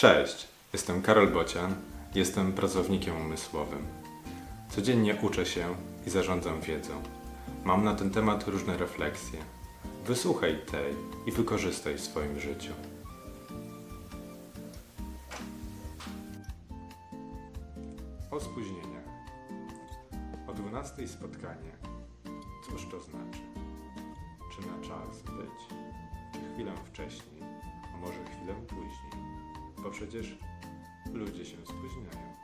Cześć, jestem Karol Bocian, jestem pracownikiem umysłowym. Codziennie uczę się i zarządzam wiedzą. Mam na ten temat różne refleksje. Wysłuchaj tej i wykorzystaj w swoim życiu. O spóźnieniach. O 12 spotkanie. Cóż to znaczy? Czy na czas być? Czy chwilę wcześniej, a może chwilę później? Bo przecież ludzie się spóźniają.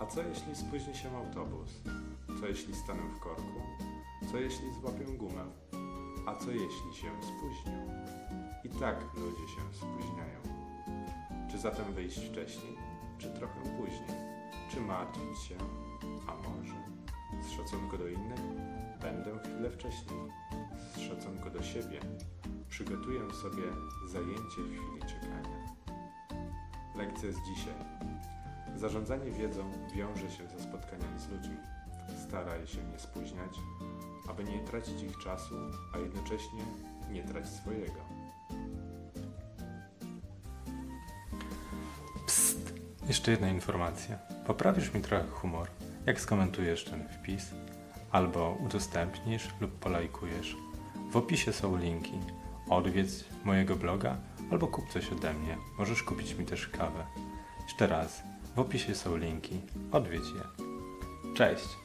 A co jeśli spóźni się autobus? Co jeśli stanę w korku? Co jeśli złapię gumę? A co jeśli się spóźnią? I tak ludzie się spóźniają. Czy zatem wyjść wcześniej, czy trochę później? Czy martwić się? A może? Z szacunku do innych będę chwilę wcześniej. Z szacunku do siebie przygotuję sobie zajęcie w chwili czekania. Lekcja z dzisiaj. Zarządzanie wiedzą wiąże się ze spotkaniami z ludźmi. Staraj się nie spóźniać, aby nie tracić ich czasu, a jednocześnie nie trać swojego. Psst! Jeszcze jedna informacja. Poprawisz mi trochę humor, jak skomentujesz ten wpis, albo udostępnisz lub polajkujesz. W opisie są linki. Odwiedź mojego bloga albo kup coś ode mnie. Możesz kupić mi też kawę. Jeszcze raz, w opisie są linki. Odwiedź je. Cześć!